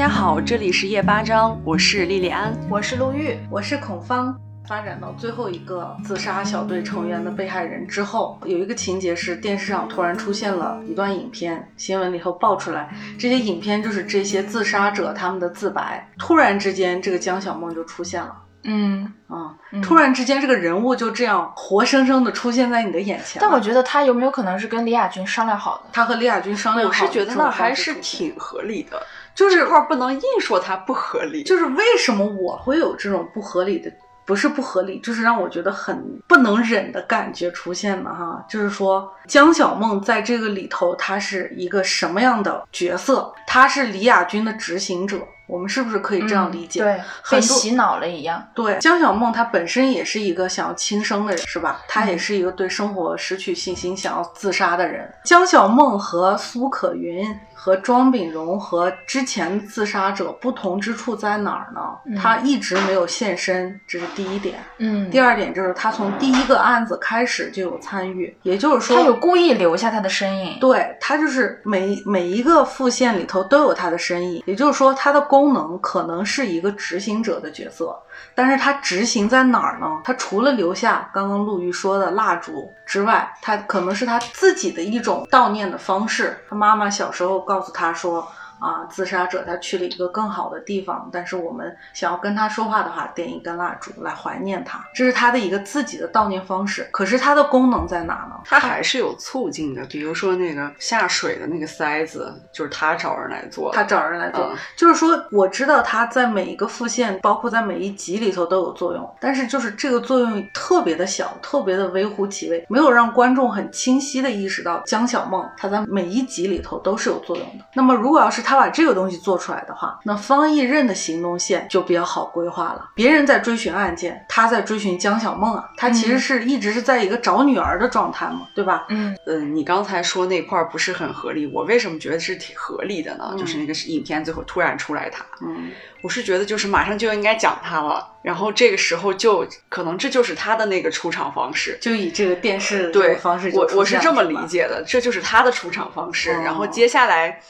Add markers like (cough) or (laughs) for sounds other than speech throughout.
家好，这里是夜八章，我是莉莉安，我是陆玉，我是孔芳。发展到最后一个自杀小队成员的被害人之后，有一个情节是电视上突然出现了一段影片，新闻里头爆出来，这些影片就是这些自杀者他们的自白。突然之间，这个江小梦就出现了。嗯啊，突然之间，这个人物就这样活生生的出现在你的眼前。但我觉得他有没有可能是跟李亚军商量好的？他和李亚军商量好，我是觉得那还是挺合理的。就是这块不能硬说它不合理。就是为什么我会有这种不合理的，不是不合理，就是让我觉得很不能忍的感觉出现呢？哈，就是说江小梦在这个里头，她是一个什么样的角色？她是李亚军的执行者。我们是不是可以这样理解？对，被洗脑了一样。对，江小梦她本身也是一个想要轻生的人，是吧？她也是一个对生活失去信心、想要自杀的人。江小梦和苏可云。和庄秉荣和之前自杀者不同之处在哪儿呢？他一直没有现身，这是第一点。嗯，第二点就是他从第一个案子开始就有参与，也就是说他有故意留下他的身影。对他就是每每一个副线里头都有他的身影，也就是说他的功能可能是一个执行者的角色。但是他执行在哪儿呢？他除了留下刚刚陆瑜说的蜡烛之外，他可能是他自己的一种悼念的方式。他妈妈小时候告诉他说。啊，自杀者他去了一个更好的地方，但是我们想要跟他说话的话，点一根蜡烛来怀念他，这是他的一个自己的悼念方式。可是它的功能在哪呢？它还是有促进的，比如说那个下水的那个塞子，就是他找人来做，他找人来做，就是说我知道他在每一个副线，包括在每一集里头都有作用，但是就是这个作用特别的小，特别的微乎其微，没有让观众很清晰的意识到江小梦他在每一集里头都是有作用的。那么如果要是他。他把这个东西做出来的话，那方逸任的行动线就比较好规划了。别人在追寻案件，他在追寻江小梦啊，他其实是一直是在一个找女儿的状态嘛，对吧？嗯嗯，你刚才说那块不是很合理，我为什么觉得是挺合理的呢？就是那个影片最后突然出来他，嗯，我是觉得就是马上就应该讲他了，然后这个时候就可能这就是他的那个出场方式，就以这个电视对方式，我我是这么理解的，这就是他的出场方式，然后接下来。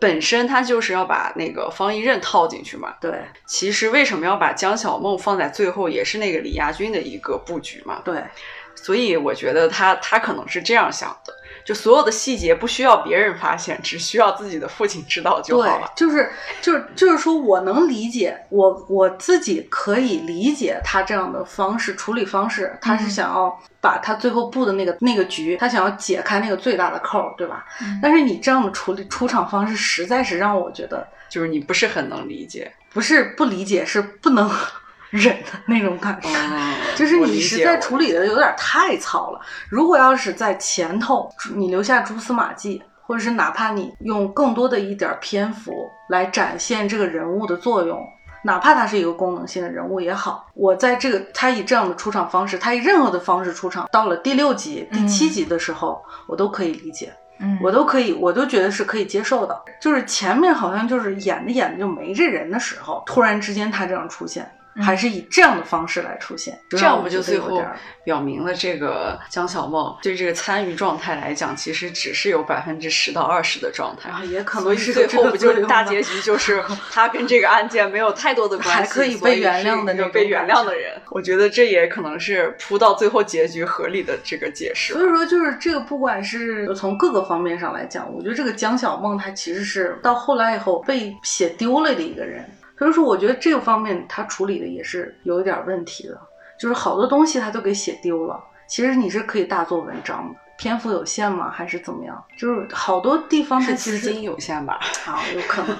本身他就是要把那个方一任套进去嘛。对，其实为什么要把江小梦放在最后，也是那个李亚军的一个布局嘛。对，所以我觉得他他可能是这样想的，就所有的细节不需要别人发现，只需要自己的父亲知道就好了。就是就是就是说我能理解，我我自己可以理解他这样的方式处理方式，他是想要。把他最后布的那个那个局，他想要解开那个最大的扣，对吧？但是你这样的处理出场方式，实在是让我觉得，就是你不是很能理解，不是不理解，是不能忍的那种感觉。就是你实在处理的有点太糙了。如果要是在前头你留下蛛丝马迹，或者是哪怕你用更多的一点篇幅来展现这个人物的作用。哪怕他是一个功能性的人物也好，我在这个他以这样的出场方式，他以任何的方式出场，到了第六集、第七集的时候，我都可以理解，嗯，我都可以，我都觉得是可以接受的。就是前面好像就是演着演着就没这人的时候，突然之间他这样出现。还是以这样的方式来出现，这样不就最后表明了这个江小梦对这个参与状态来讲，其实只是有百分之十到二十的状态，然后也可能是最后不就大结局就是 (laughs) 他跟这个案件没有太多的关系，还可以被原谅的那种被原谅的人。我觉得这也可能是铺到最后结局合理的这个解释。所以说，就是这个不管是从各个方面上来讲，我觉得这个江小梦她其实是到后来以后被写丢了的一个人。所以说，我觉得这个方面他处理的也是有一点问题的，就是好多东西他都给写丢了。其实你是可以大做文章的，篇幅有限吗？还是怎么样？就是好多地方是资金有限吧？啊，有可能，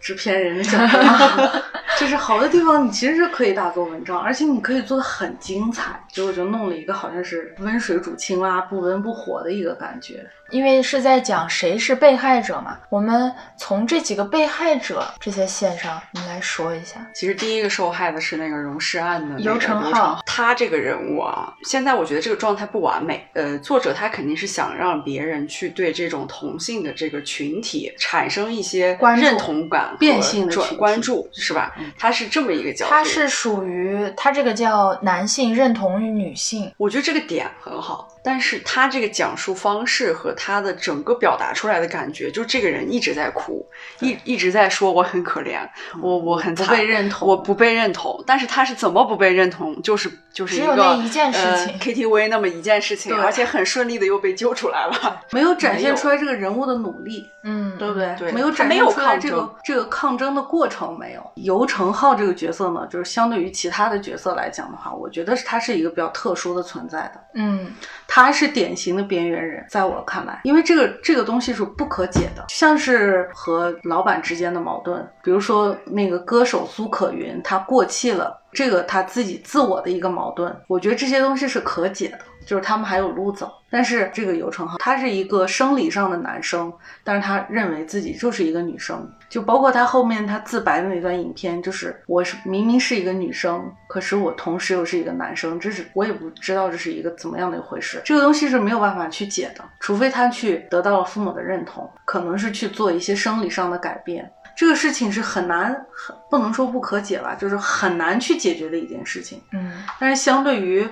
制片人的角度，(laughs) 就是好的地方你其实是可以大做文章，而且你可以做的很精彩。结果就弄了一个好像是温水煮青蛙，不温不火的一个感觉。因为是在讲谁是被害者嘛，我们从这几个被害者这些线上，我们来说一下。其实第一个受害的是那个荣氏案的尤成浩，他这个人物啊，现在我觉得这个状态不完美。呃，作者他肯定是想让别人去对这种同性的这个群体产生一些认同感、变性的关注，是吧？他是这么一个角度。他是属于他这个叫男性认同于女性，我觉得这个点很好，但是他这个讲述方式和。他的整个表达出来的感觉，就这个人一直在哭，一一直在说我很可怜，我我很不惨被认同我不被认同。但是他是怎么不被认同？就是就是只有那一件事情呃、KTV 那么一件事情，对而且很顺利的又被救出来了。没有展现出来这个人物的努力，嗯，对不对？对没有没有展现出来这个这个抗争的过程没有。游成浩这个角色呢，就是相对于其他的角色来讲的话，我觉得是他是一个比较特殊的存在的。嗯他是典型的边缘人，在我看来，因为这个这个东西是不可解的，像是和老板之间的矛盾，比如说那个歌手苏可云，他过气了，这个他自己自我的一个矛盾，我觉得这些东西是可解的，就是他们还有路走。但是这个游成浩，他是一个生理上的男生，但是他认为自己就是一个女生，就包括他后面他自白的那段影片，就是我是明明是一个女生，可是我同时又是一个男生，这是我也不知道这是一个怎么样的一回事。这个东西是没有办法去解的，除非他去得到了父母的认同，可能是去做一些生理上的改变。这个事情是很难，很不能说不可解吧，就是很难去解决的一件事情。嗯但是相对于，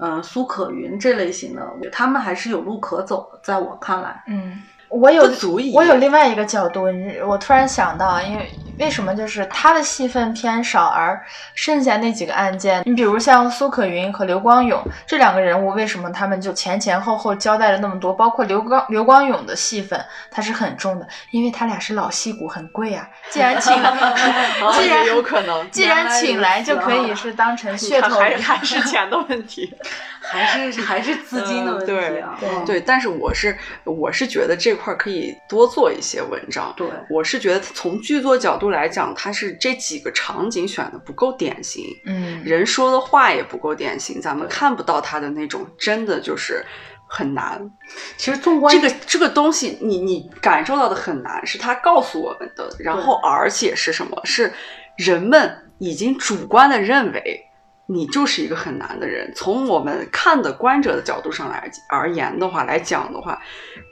呃，苏可云这类型的，他们还是有路可走的，在我看来。嗯，我有我有另外一个角度，我突然想到，因为为什么就是他的戏份偏少，而剩下那几个案件，你比如像苏可云和刘光勇这两个人物，为什么他们就前前后后交代了那么多？包括刘光刘光勇的戏份，他是很重的，因为他俩是老戏骨，很贵啊。既然请，(laughs) 既然有可能，既然请来，就可以是当成噱头。还还是钱的问题。还是还是资金的问题啊。嗯对嗯对，但是我是我是觉得这块儿可以多做一些文章。对我是觉得从剧作角度来讲，它是这几个场景选的不够典型，嗯人说的话也不够典型，咱们看不到他的那种真的就是很难。其实纵观这个这个东西你，你感受到的很难，是他告诉我们的。然后，而且是什么？是人们已经主观的认为你就是一个很难的人。从我们看的观者的角度上来而言的话，来讲的话，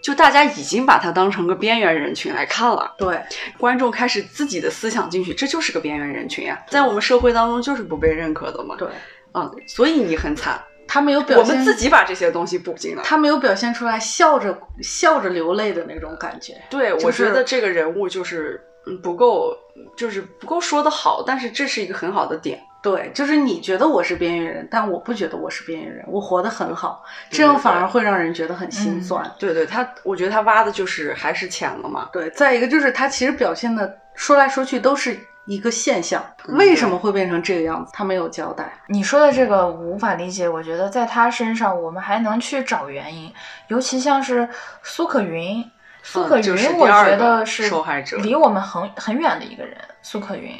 就大家已经把他当成个边缘人群来看了。对观众开始自己的思想进去，这就是个边缘人群呀，在我们社会当中就是不被认可的嘛。对，嗯，所以你很惨。他没有表现，我们自己把这些东西补进来。他没有表现出来笑着笑着流泪的那种感觉。对，我就是觉得这个人物就是嗯不够，就是不够说的好，但是这是一个很好的点。对，就是你觉得我是边缘人，但我不觉得我是边缘人，我活得很好，这样反而会让人觉得很心酸。对对，他我觉得他挖的就是还是浅了嘛。对，再一个就是他其实表现的说来说去都是一个现象，嗯为什么会变成这个样子，他没有交代。你说的这个我无法理解，我觉得在他身上我们还能去找原因，尤其像是苏可云，苏可云，我觉得是受害者离我们很很远的一个人，苏可云。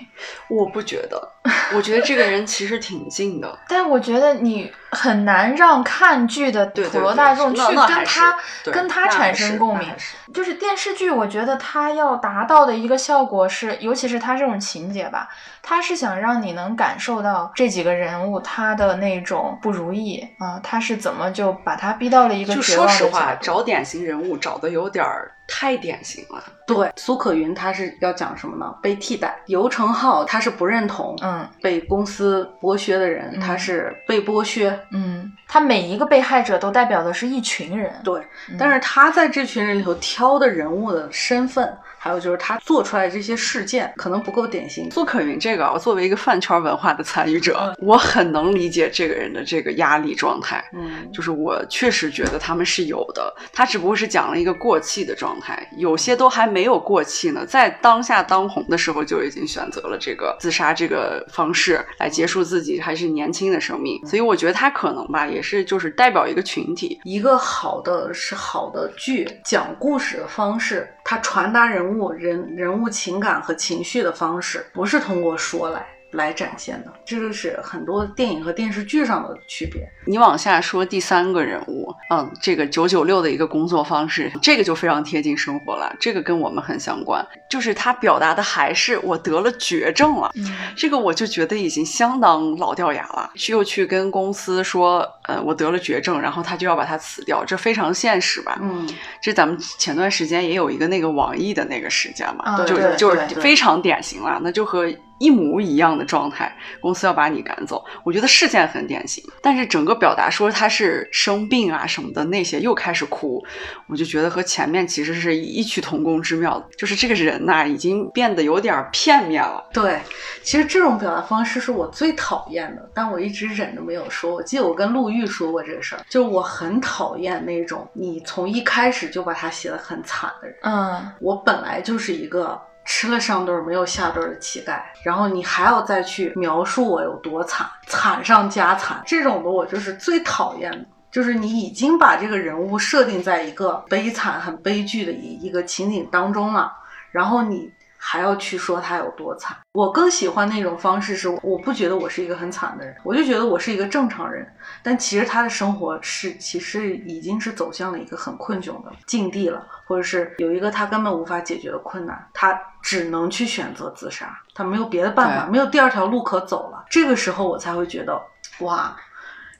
我不觉得，(laughs) 我觉得这个人其实挺近的。(laughs) 但我觉得你很难让看剧的普罗大众去跟他跟他产生共鸣。就是电视剧，我觉得它要达到的一个效果是，尤其是它这种情节吧，它是想让你能感受到这几个人物他的那种不如意啊，他是怎么就把他逼到了一个就绝望的说实话，找典型人物找的有点儿太典型了。对，苏可云他是要讲什么呢？被替代。游承浩他是不认同，嗯被公司剥削的人，嗯他是被剥削。嗯，他每一个被害者都代表的是一群人。对，嗯但是他在这群人里头挑的人物的身份，还有就是他做出来的这些事件，可能不够典型。苏可云这个啊，作为一个饭圈文化的参与者，我很能理解这个人的这个压力状态。嗯，就是我确实觉得他们是有的，他只不过是讲了一个过气的状态，有些都还没有过气呢，在当下当红的时候就已经选择了这个自杀这个方式来结束自己还是年轻的生命，所以我觉得他可能吧，也是就是代表一个群体，一个好的是好的剧讲故事的方式，它传达人物人人物情感和情绪的方式，不是通过说来。来展现的，这就是很多电影和电视剧上的区别。你往下说第三个人物，嗯，这个九九六的一个工作方式，这个就非常贴近生活了，这个跟我们很相关，就是他表达的还是我得了绝症了。嗯这个我就觉得已经相当老掉牙了，又去跟公司说，呃，我得了绝症，然后他就要把他辞掉，这非常现实吧？嗯，这咱们前段时间也有一个那个网易的那个事件嘛，就就是非常典型了，那就和一模一样的状态，公司要把你赶走。我觉得事件很典型，但是整个表达说他是生病啊什么的那些又开始哭，我就觉得和前面其实是异曲同工之妙，就是这个人呐、已经变得有点片面了。对，其实这种表达方式是我最讨厌的，但我一直忍着没有说。我记得我跟陆玉说过这个事儿，就是我很讨厌那种你从一开始就把他写的很惨的人。嗯，我本来就是一个吃了上顿没有下顿的乞丐，然后你还要再去描述我有多惨，惨上加惨，这种的我就是最讨厌的。就是你已经把这个人物设定在一个悲惨、很悲剧的一一个情景当中了，然后你还要去说他有多惨。我更喜欢那种方式是，我不觉得我是一个很惨的人，我就觉得我是一个正常人，但其实他的生活是其实已经是走向了一个很困窘的境地了，或者是有一个他根本无法解决的困难，他只能去选择自杀，他没有别的办法，没有第二条路可走了。这个时候我才会觉得，哇，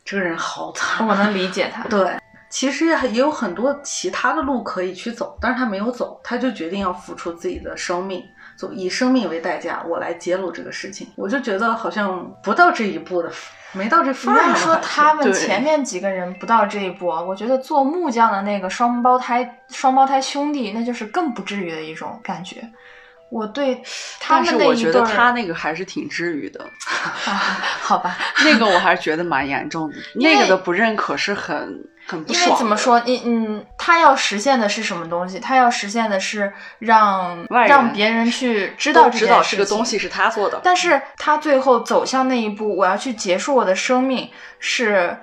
这个人好惨。我能理解他。(laughs) 对，其实也也有很多其他的路可以去走，但是他没有走，他就决定要付出自己的生命，就以生命为代价，我来揭露这个事情。我就觉得好像不到这一步的，没到这不要份儿上。说他们前面几个人不到这一步，啊我觉得做木匠的那个双胞胎双胞胎兄弟，那就是更不至于的一种感觉。我对他但是我觉得他那个还是挺治愈的，啊，好吧，(laughs) 那个我还是觉得蛮严重的，那个的不认可是很很不因爽因。为怎么说，你嗯，他要实现的是什么东西？他要实现的是让让别人去知道知道这个东西是他做的，但是他最后走向那一步，我要去结束我的生命，是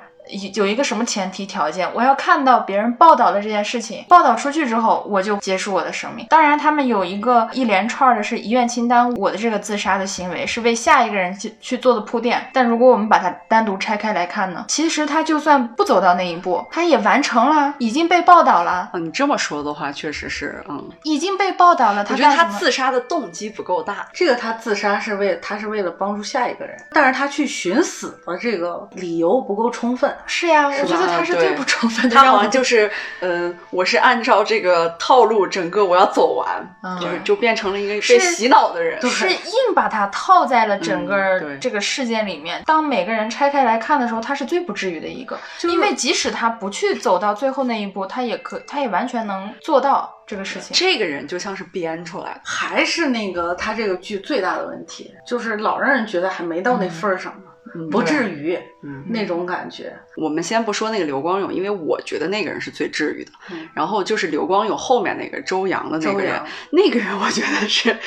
有一个什么前提条件？我要看到别人报道的这件事情，报道出去之后，我就结束我的生命。当然，他们有一个一连串的是遗愿清单，我的这个自杀的行为是为下一个人去去做的铺垫。但如果我们把它单独拆开来看呢，其实他就算不走到那一步，他也完成了，已经被报道了，嗯，你这么说的话，确实是，嗯，已经被报道了。我觉得他自杀的动机不够大。这个他自杀是为他是为了帮助下一个人，但是他去寻死的这个理由不够充分。是呀，我觉得他是最不充分的。他好像就是，嗯、我是按照这个套路，整个我要走完，嗯就是就变成了一个被洗脑的人。是 (laughs) 硬把它套在了整嗯个这个事件里面。当每个人拆开来看的时候，他是最不至于的一个，就是因为即使他不去走到最后那一步，他也可，他也完全能做到这个事情。这个人就像是编出来的，还是那个他这个剧最大的问题，就是老让人觉得还没到那份儿上呢，嗯不至于嗯，那种感觉。我们先不说那个刘光勇，因为我觉得那个人是最治愈的。嗯。然后就是刘光勇后面那个周洋的那个人，那个人我觉得是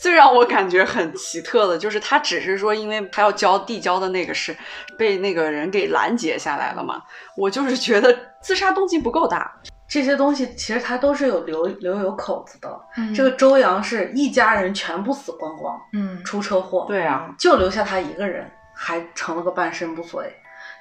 最让我感觉很奇特的，就是他只是说，因为他要交递交的那个是被那个人给拦截下来了嘛，我就是觉得自杀动机不够大。这些东西其实他都是有留留有口子的。嗯。这个周洋是一家人全部死光光，嗯，出车祸，对啊，就留下他一个人，还成了个半身不遂。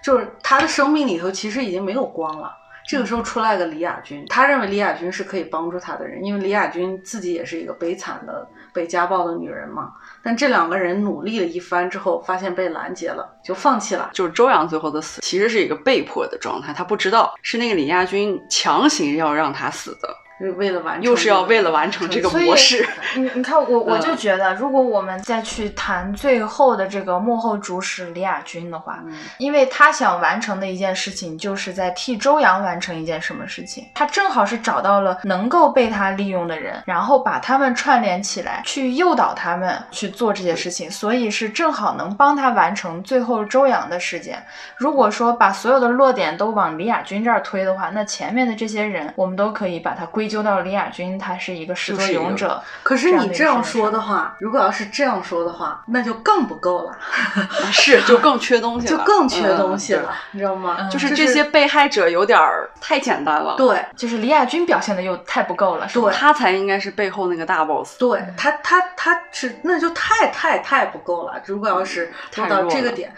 就是他的生命里头其实已经没有光了。这个时候出来个李亚军，他认为李亚军是可以帮助他的人，因为李亚军自己也是一个悲惨的被家暴的女人嘛。但这两个人努力了一番之后，发现被拦截了，就放弃了。就是周洋最后的死，其实是一个被迫的状态，他不知道是那个李亚军强行要让他死的，为了完成，又是要为了完成这个模式。你你看我我就嗯觉得，如果我们再去谈最后的这个幕后主使李亚军的话，嗯因为他想完成的一件事情，就是在替周洋完成一件什么事情。他正好是找到了能够被他利用的人，然后把他们串联起来，去诱导他们去做这些事情，所以是正好能帮他完成最后周洋的事件。如果说把所有的落点都往李亚军这儿推的话，那前面的这些人，我们都可以把它归咎到李亚军，他是一个始作俑者。可是你这样说的话，如果要是这样说的话，那就更不够了，是，就更缺东西 (laughs) 了，就更缺嗯东西了，你知道吗？嗯就是这些被害者有点儿太简单了，对就是李亚军表现的又太不够了，是吧？对他才应该是背后那个大 boss。对他，他他是那就太太太不够了。如果要是做到这个点，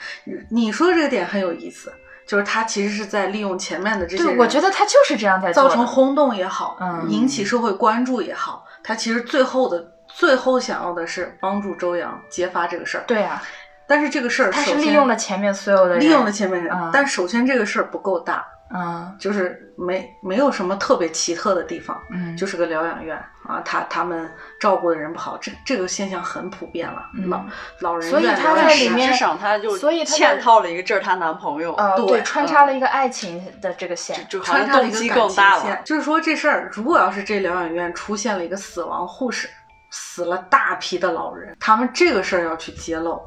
你说这个点很有意思，就是他其实是在利用前面的这些对，我觉得他就是这样在。造成轰动也好，嗯引起社会关注也好，他其实最后的最后想要的是帮助周洋揭发这个事儿。对啊，但是这个事儿他是利用了前面所有的人，利用了前面人，嗯但首先这个事儿不够大，嗯就是没没有什么特别奇特的地方，嗯，就是个疗养院。啊，他他们照顾的人不好，这这个现象很普遍了。嗯老老人所以院他在里面上她就所以她在嵌套了一个这是她男朋友，呃，对对，穿插了一个爱情的这个线。就好像穿插了一动机个感情更大了。线就是说这事儿，如果要是这疗养院出现了一个死亡护士，死了大批的老人，他们这个事儿要去揭露，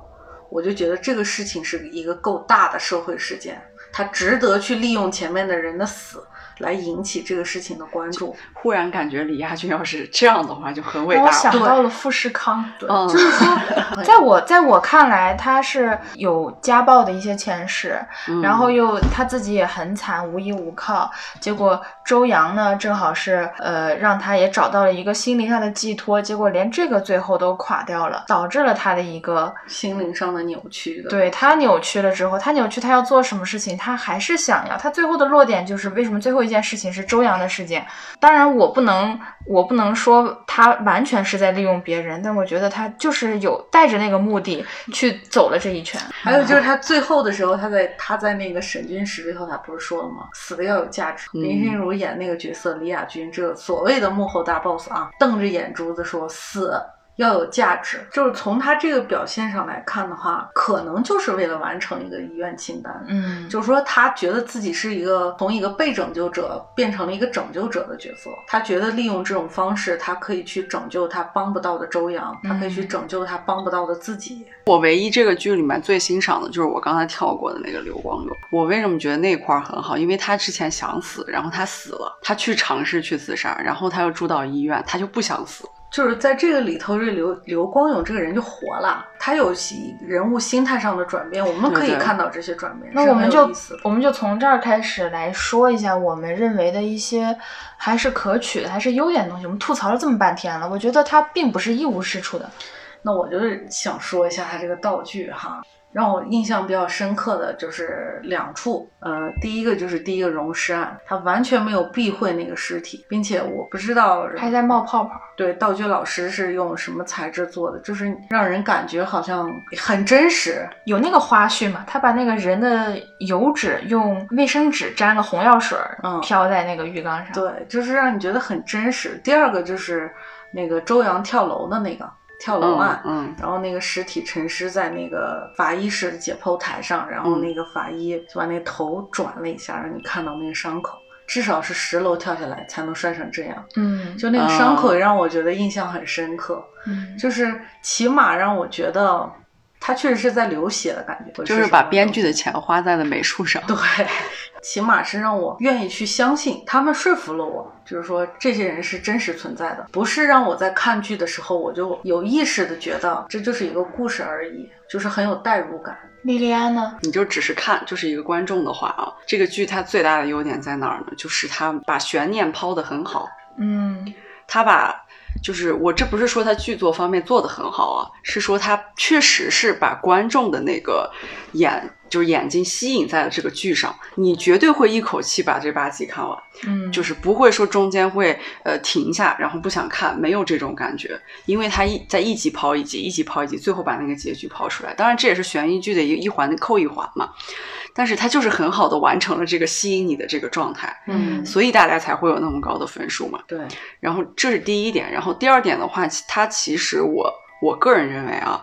我就觉得这个事情是一个够大的社会事件，他值得去利用前面的人的死来引起这个事情的关注。忽然感觉李亚军要是这样的话，就很伟大我。想到了富士康，对，嗯就是说，在我在我看来，他是有家暴的一些前世，嗯然后又他自己也很惨，无依无靠。结果周扬呢，正好是呃，让他也找到了一个心灵上的寄托，结果连这个最后都垮掉了，导致了他的一个心灵上的扭曲的，对他扭曲了之后，他扭曲，他要做什么事情，他还是想要。他最后的落点就是为什么最后一件事情是周扬的事件。当然，我不能，我不能说他完全是在利用别人，但我觉得他就是有带着那个目的去走了这一圈。还有就是他最后的时候，他在他在那个审讯室里头，他不是说了吗？死的要有价值。嗯林心如演那个角色李雅君，这个所谓的幕后大 boss 啊，瞪着眼珠子说死。要有价值，就是从他这个表现上来看的话，可能就是为了完成一个遗愿清单。嗯，就是说，他觉得自己是一个从一个被拯救者变成了一个拯救者的角色。他觉得利用这种方式，他可以去拯救他帮不到的周洋，他可以去嗯拯救他帮不到的自己。我唯一这个剧里面最欣赏的就是我刚才跳过的那个刘光友。我为什么觉得那块儿很好？因为他之前想死，然后他死了，他去尝试去自杀，然后他又住到医院，他就不想死。就是在这个里头，这刘刘光勇这个人就活了，他有人物心态上的转变，我们可以看到这些转变，那我们就我们就从这儿开始来说一下我们认为的一些还是可取的，还是优点的东西。我们吐槽了这么半天了，我觉得他并不是一无是处的。那我就是想说一下他这个道具哈，让我印象比较深刻的就是两处，呃，第一个就是第一个溶尸案，他完全没有避讳那个尸体，并且我不知道还在冒泡泡。对道具老师是用什么材质做的，就是让人感觉好像很真实。有那个花絮嘛？他把那个人的油脂用卫生纸沾了红药水儿，嗯飘在那个浴缸上。对，就是让你觉得很真实。第二个就是那个周洋跳楼的那个跳楼案，嗯然后那个尸体沉尸在那个法医室的解剖台上，然后嗯那个法医就把那个头转了一下，让你看到那个伤口。至少是十楼跳下来才能摔成这样，嗯，就那个伤口哦也让我觉得印象很深刻，嗯，就是起码让我觉得他确实是在流血的感觉，就是把编剧的钱花在了美术上。对，起码是让我愿意去相信，他们说服了我，就是说这些人是真实存在的，不是让我在看剧的时候我就有意识的觉得这就是一个故事而已，就是很有代入感。莉莉安呢？你就只是看，就是一个观众的话啊，这个剧它最大的优点在哪儿呢？就是它把悬念抛得很好，嗯它把就是我这不是说他剧作方面做得很好啊，是说他确实是把观众的那个眼就是眼睛吸引在了这个剧上，你绝对会一口气把这八集看完，嗯，就是不会说中间会呃停下，然后不想看，没有这种感觉，因为它一在一集抛一集，一集抛一集，最后把那个结局抛出来。当然这也是悬疑剧的一一环扣一环嘛，但是它就是很好的完成了这个吸引你的这个状态，嗯所以大家才会有那么高的分数嘛。对，然后这是第一点，然后第二点的话，其它其实我我个人认为啊，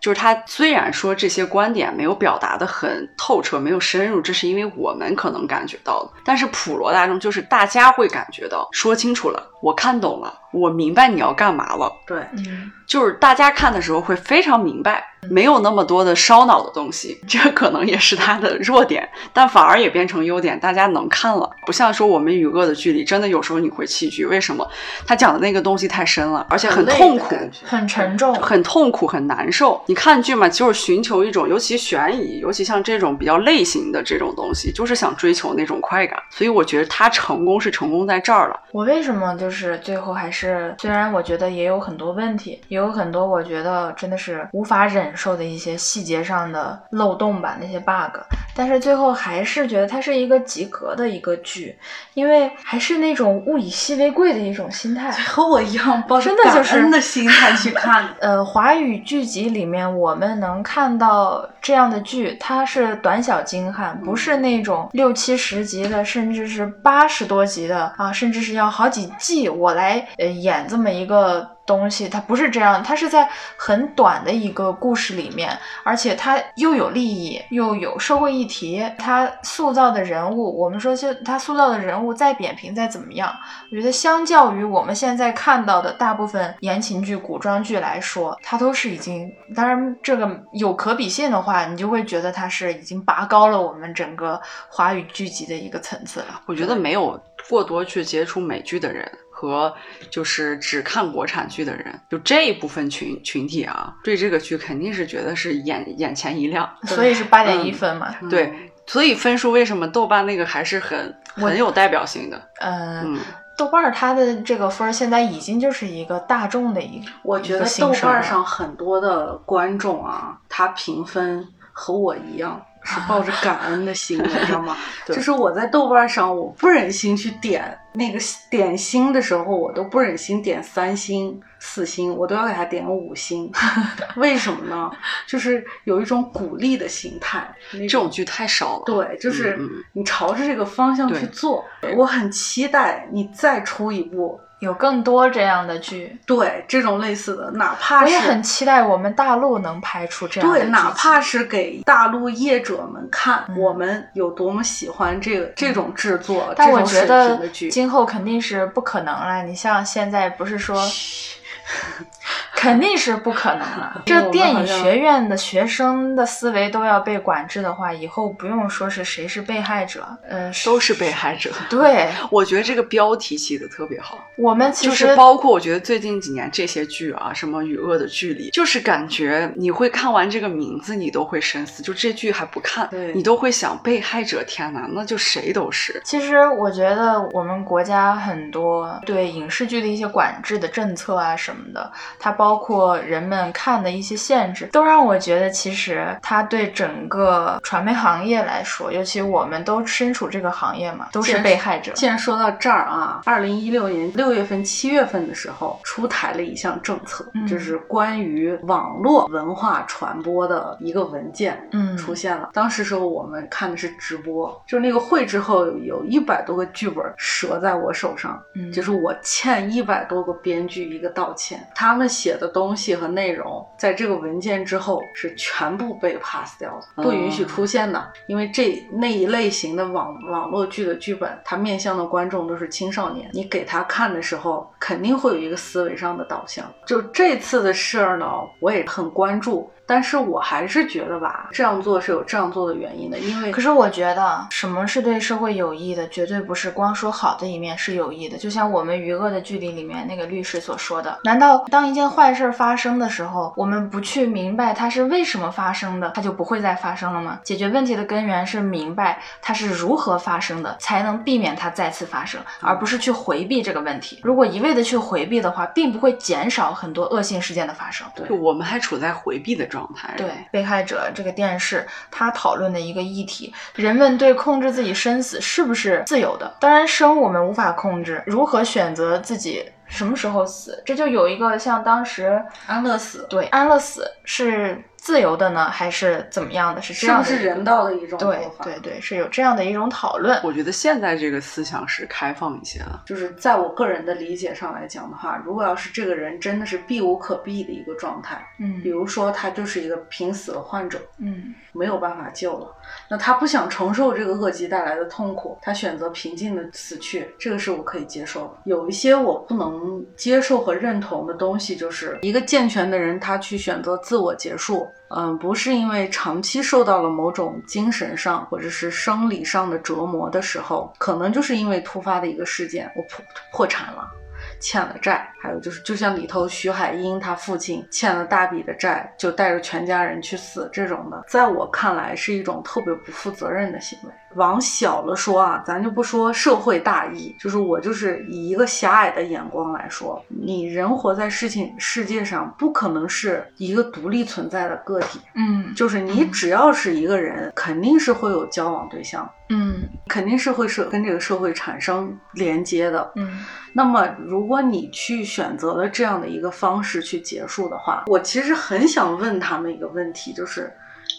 就是他虽然说这些观点没有表达的很透彻，没有深入，这是因为我们可能感觉到的，但是普罗大众就是大家会感觉到，说清楚了，我看懂了，我明白你要干嘛了，对，嗯就是大家看的时候会非常明白，没有那么多的烧脑的东西，这可能也是它的弱点，但反而也变成优点，大家能看了。不像说我们与恶的距离，真的有时候你会弃剧，为什么？他讲的那个东西太深了，而且很痛苦。很沉重。很痛苦，很难受。你看剧嘛，就是寻求一种，尤其悬疑，尤其像这种比较类型的这种东西，就是想追求那种快感。所以我觉得他成功是成功在这儿了。我为什么就是最后还是，虽然我觉得也有很多问题，也有很多我觉得真的是无法忍受的一些细节上的漏洞吧，那些 bug，但是最后还是觉得它是一个及格的一个剧，因为还是那种物以稀为贵的一种心态。和我一样抱着感恩的心态去看的。(laughs) 呃，华语剧集里面我们能看到这样的剧，它是短小精悍，不是那种六七十集的，甚至是八十多集的啊，甚至是要好几季我来呃演这么一个。东西它不是这样，它是在很短的一个故事里面，而且它又有利益，又有社会议题，它塑造的人物，我们说就它塑造的人物再扁平再怎么样，我觉得相较于我们现在看到的大部分言情剧、古装剧来说，它都是已经，当然这个有可比性的话，你就会觉得它是已经拔高了我们整个华语剧集的一个层次了。我觉得没有过多去接触美剧的人。和就是只看国产剧的人，就这一部分群群体啊，对这个剧肯定是觉得是眼眼前一亮，所以是八点一分嘛。对，所以分数为什么豆瓣那个还是很很有代表性的？嗯，豆瓣它的这个分现在已经就是一个大众的一个，我觉得豆瓣上很多的观众啊，他评分和我一样。是抱着感恩的心，你知道吗？(laughs) 就是我在豆瓣上，我不忍心去点那个点星的时候，我都不忍心点三星、四星，我都要给他点五星。(laughs) 为什么呢？就是有一种鼓励的心态。这种剧太少了。对，就是你朝着这个方向去做。我很期待你再出一部。有更多这样的剧，对这种类似的，哪怕是我也很期待我们大陆能拍出这样的对，哪怕是给大陆业者们看，我们有多么喜欢这个这种制作，但我觉得今后肯定是不可能了。你像现在不是说。(laughs) 肯定是不可能的。(laughs) 这电影学院的学生的思维都要被管制的话，以后不用说是谁是被害者，呃，都是被害者。(laughs) 对，我觉得这个标题起的特别好。我们其实就是包括我觉得最近几年这些剧啊，什么《与恶的距离》，就是感觉你会看完这个名字，你都会深思。就这剧还不看，你都会想被害者。天哪，那就谁都是。其实我觉得我们国家很多对影视剧的一些管制的政策啊什么的，它包。括人们看的一些限制，都让我觉得，其实它对整个传媒行业来说，尤其我们都身处这个行业嘛，都是被害者。既然说到这儿啊，二零一六年六月份、七月份的时候，出台了一项政策，就是关于网络文化传播的一个文件，嗯，出现了。当时时候我们看的是直播，就是那个会之后，有一百多个剧本折在我手上，嗯，就是我欠一百多个编剧一个道歉，他们写。的东西和内容，在这个文件之后是全部被 pass 掉的，不允许出现的。因为这那一类型的网网络剧的剧本，它面向的观众都是青少年，你给他看的时候，肯定会有一个思维上的导向。就这次的事儿呢，我也很关注。但是我还是觉得吧，这样做是有这样做的原因的，因为可是我觉得什么是对社会有益的，绝对不是光说好的一面是有益的。就像我们《余恶的距离》里面那个律师所说的，难道当一件坏事发生的时候，我们不去明白它是为什么发生的，它就不会再发生了吗？解决问题的根源是明白它是如何发生的，才能避免它再次发生，而不是去回避这个问题。如果一味的去回避的话，并不会减少很多恶性事件的发生。对，我们还处在回避的状。对被害者这个电视，他讨论的一个议题，人们对控制自己生死是不是自由的？当然，生我们无法控制，如何选择自己什么时候死，这就有一个像当时安乐死，对安乐死是。自由的呢，还是怎么样的？是这样是人道的一种对对对，是有这样的一种讨论。我觉得现在这个思想是开放一些的，就是在我个人的理解上来讲的话，如果要是这个人真的是避无可避的一个状态，嗯，比如说他就是一个濒死的患者，嗯，没有办法救了，那他不想承受这个恶疾带来的痛苦，他选择平静的死去，这个是我可以接受的。有一些我不能能接受和认同的东西，就是一个健全的人他去选择自我结束。嗯，不是因为长期受到了某种精神上或者是生理上的折磨的时候，可能就是因为突发的一个事件，我破破产了，欠了债，还有就是就像里头徐海英他父亲欠了大笔的债，就带着全家人去死这种的，在我看来是一种特别不负责任的行为。往小了说啊，咱就不说社会大义，就是我就是以一个狭隘的眼光来说，你人活在事情世界上，不可能是一个独立存在的个体，嗯，就是你只要是一个人，肯定是会有交往对象，嗯，肯定是会社跟这个社会产生连接的，嗯，那么如果你去选择了这样的一个方式去结束的话，我其实很想问他们一个问题，就是。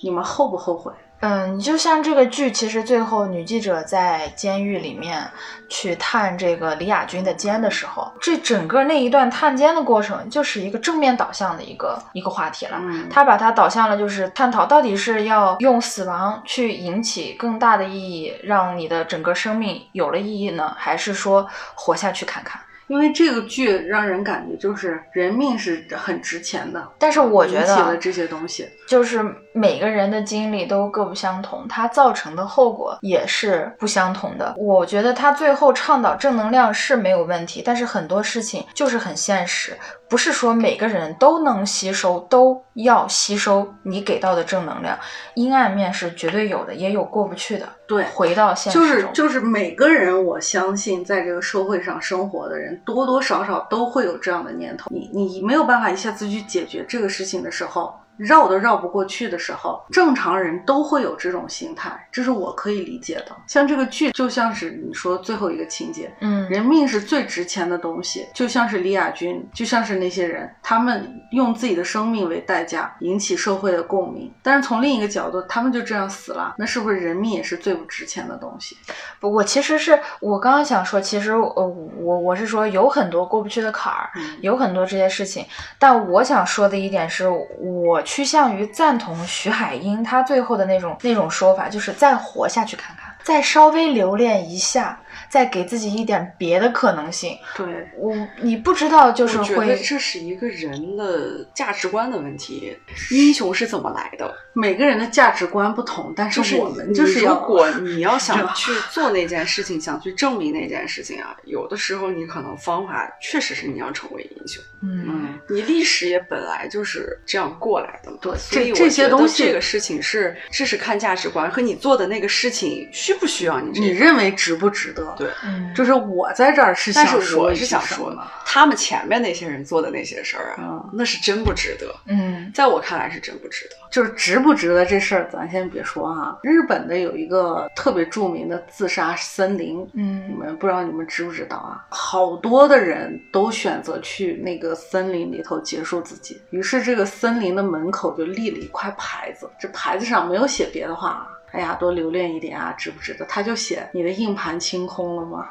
你们后不后悔？嗯，就像这个剧，其实最后女记者在监狱里面去探这个李亚军的监的时候，这整个那一段探监的过程，就是一个正面导向的一个一个话题了。嗯他把它导向了，就是探讨到底是要用死亡去引起更大的意义，让你的整个生命有了意义呢，还是说活下去看看？因为这个剧让人感觉就是人命是很值钱的，但是我觉得起了得，这些东西。就是每个人的经历都各不相同，它造成的后果也是不相同的。我觉得他最后倡导正能量是没有问题，但是很多事情就是很现实，不是说每个人都能吸收，都要吸收你给到的正能量。阴暗面是绝对有的，也有过不去的。对回到现实就是就是每个人，我相信在这个社会上生活的人，多多少少都会有这样的念头。你你没有办法一下子去解决这个事情的时候，绕都绕不过去的时候，正常人都会有这种心态，这是我可以理解的。像这个剧，就像是你说最后一个情节，嗯，人命是最值钱的东西，就像是李亚军，就像是那些人，他们用自己的生命为代价，引起社会的共鸣。但是从另一个角度，他们就这样死了，那是不是人命也是最不值钱的东西？不我其实是我刚刚想说，其实呃我我是说有很多过不去的坎儿，嗯有很多这些事情，但我想说的一点是，我趋向于赞同徐海英他最后的那种那种说法，就是再活下去看看，再稍微留恋一下，再给自己一点别的可能性。对，我你不知道，就是我觉得会这是一个人的价值观的问题。英雄是怎么来的？每个人的价值观不同，但就是我们就是如果你要想去做那件事情，(laughs) 想去证明那件事情啊，有的时候你可能方法确实是你要成为英雄。嗯嗯，你历史也本来就是这样过来的嘛。对所以这这些东西这个事情是，这是看价值观和你做的那个事情需不需要你。你认为值不值得？对，嗯，就是我在这儿是想说我是想说什么，他们前面那些人做的那些事儿啊，嗯那是真不值得。嗯在我看来是真不值得。就是值不值得这事儿，咱先别说哈。日本的有一个特别著名的自杀森林，嗯你嗯们不知道你们知不知道啊？好多的人都选择去那个森林里头结束自己，于是这个森林的门口就立了一块牌子，这牌子上没有写别的话，哎呀，多留恋一点啊，值不值得？他就写你的硬盘清空了吗？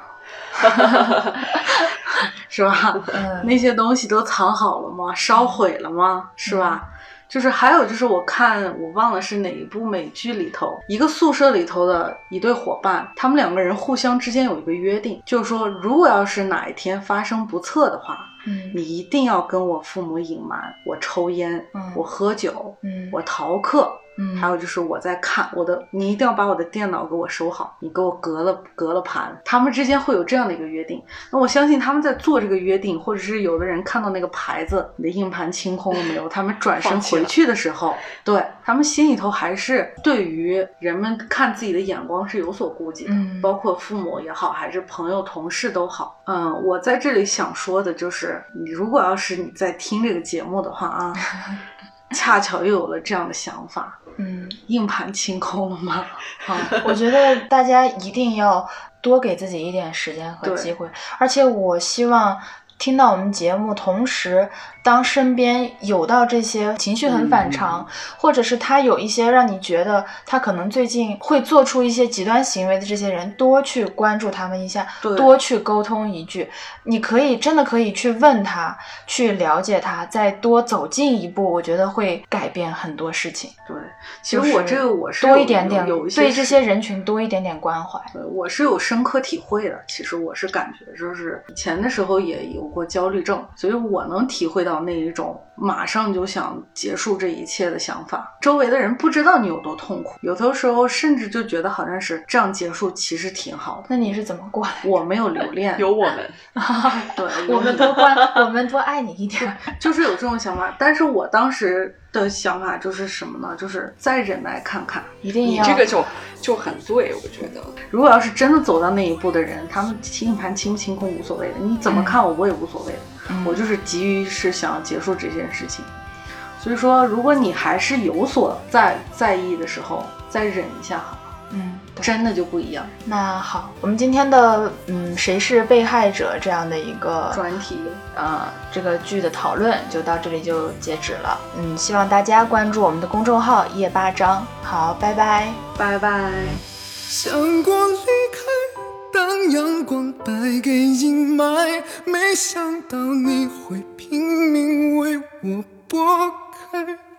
(laughs) 是吧？嗯那些东西都藏好了吗？烧毁了吗？是吧？就是还有就是我看我忘了是哪一部美剧里头，一个宿舍里头的一对伙伴，他们两个人互相之间有一个约定，就是说如果要是哪一天发生不测的话，嗯你一定要跟我父母隐瞒我抽烟，嗯我喝酒，嗯我逃课。嗯还有就是我在看我的，你一定要把我的电脑给我收好，你给我隔了隔了盘。他们之间会有这样的一个约定。那我相信他们在做这个约定，或者是有的人看到那个牌子，你的硬盘清空了没有？他们转身回去的时候，对他们心里头还是对于人们看自己的眼光是有所顾忌的，嗯包括父母也好，还是朋友、同事都好。嗯，我在这里想说的就是，你如果要是你在听这个节目的话啊。(laughs) 恰巧又有了这样的想法，嗯。硬盘清空了吗？(laughs) 啊，我觉得大家一定要多给自己一点时间和机会，而且我希望听到我们节目，同时当身边有到这些情绪很反常，或者是他有一些让你觉得他可能最近会做出一些极端行为的这些人，多去关注他们一下，多去沟通一句。你可以真的可以去问他，去了解他，再多走近一步，我觉得会改变很多事情。对，其实我这个我是多一点点对这些人群多一点点关怀。对，我是有深刻体会的。其实我是感觉，就是以前的时候也有过焦虑症，所以我能体会到那一种马上就想结束这一切的想法。周围的人不知道你有多痛苦，有的时候甚至就觉得好像是这样结束其实挺好的。那你是怎么过来的？我没有留恋，有我们，(laughs) 对，我们多关，我们多爱你一点。就是有这种想法，但是我当时的想法就是什么呢？就是再忍耐看看。一定要你这个就就很对，我觉得。如果要是真的走到那一步的人，他们清盘清不清空无所谓的，你怎么看我我也无所谓的，嗯我就是急于是想要结束这件事情。所以说，如果你还是有所在在意的时候，再忍一下好了。嗯，真的就不一样。那好，我们今天的嗯谁是被害者这样的一个专题呃这个剧的讨论就到这里就截止了。嗯，希望大家关注我们的公众号夜八章。好，拜拜。拜拜。想过离开，当阳光败给阴霾，没想到你会拼命为我拨开。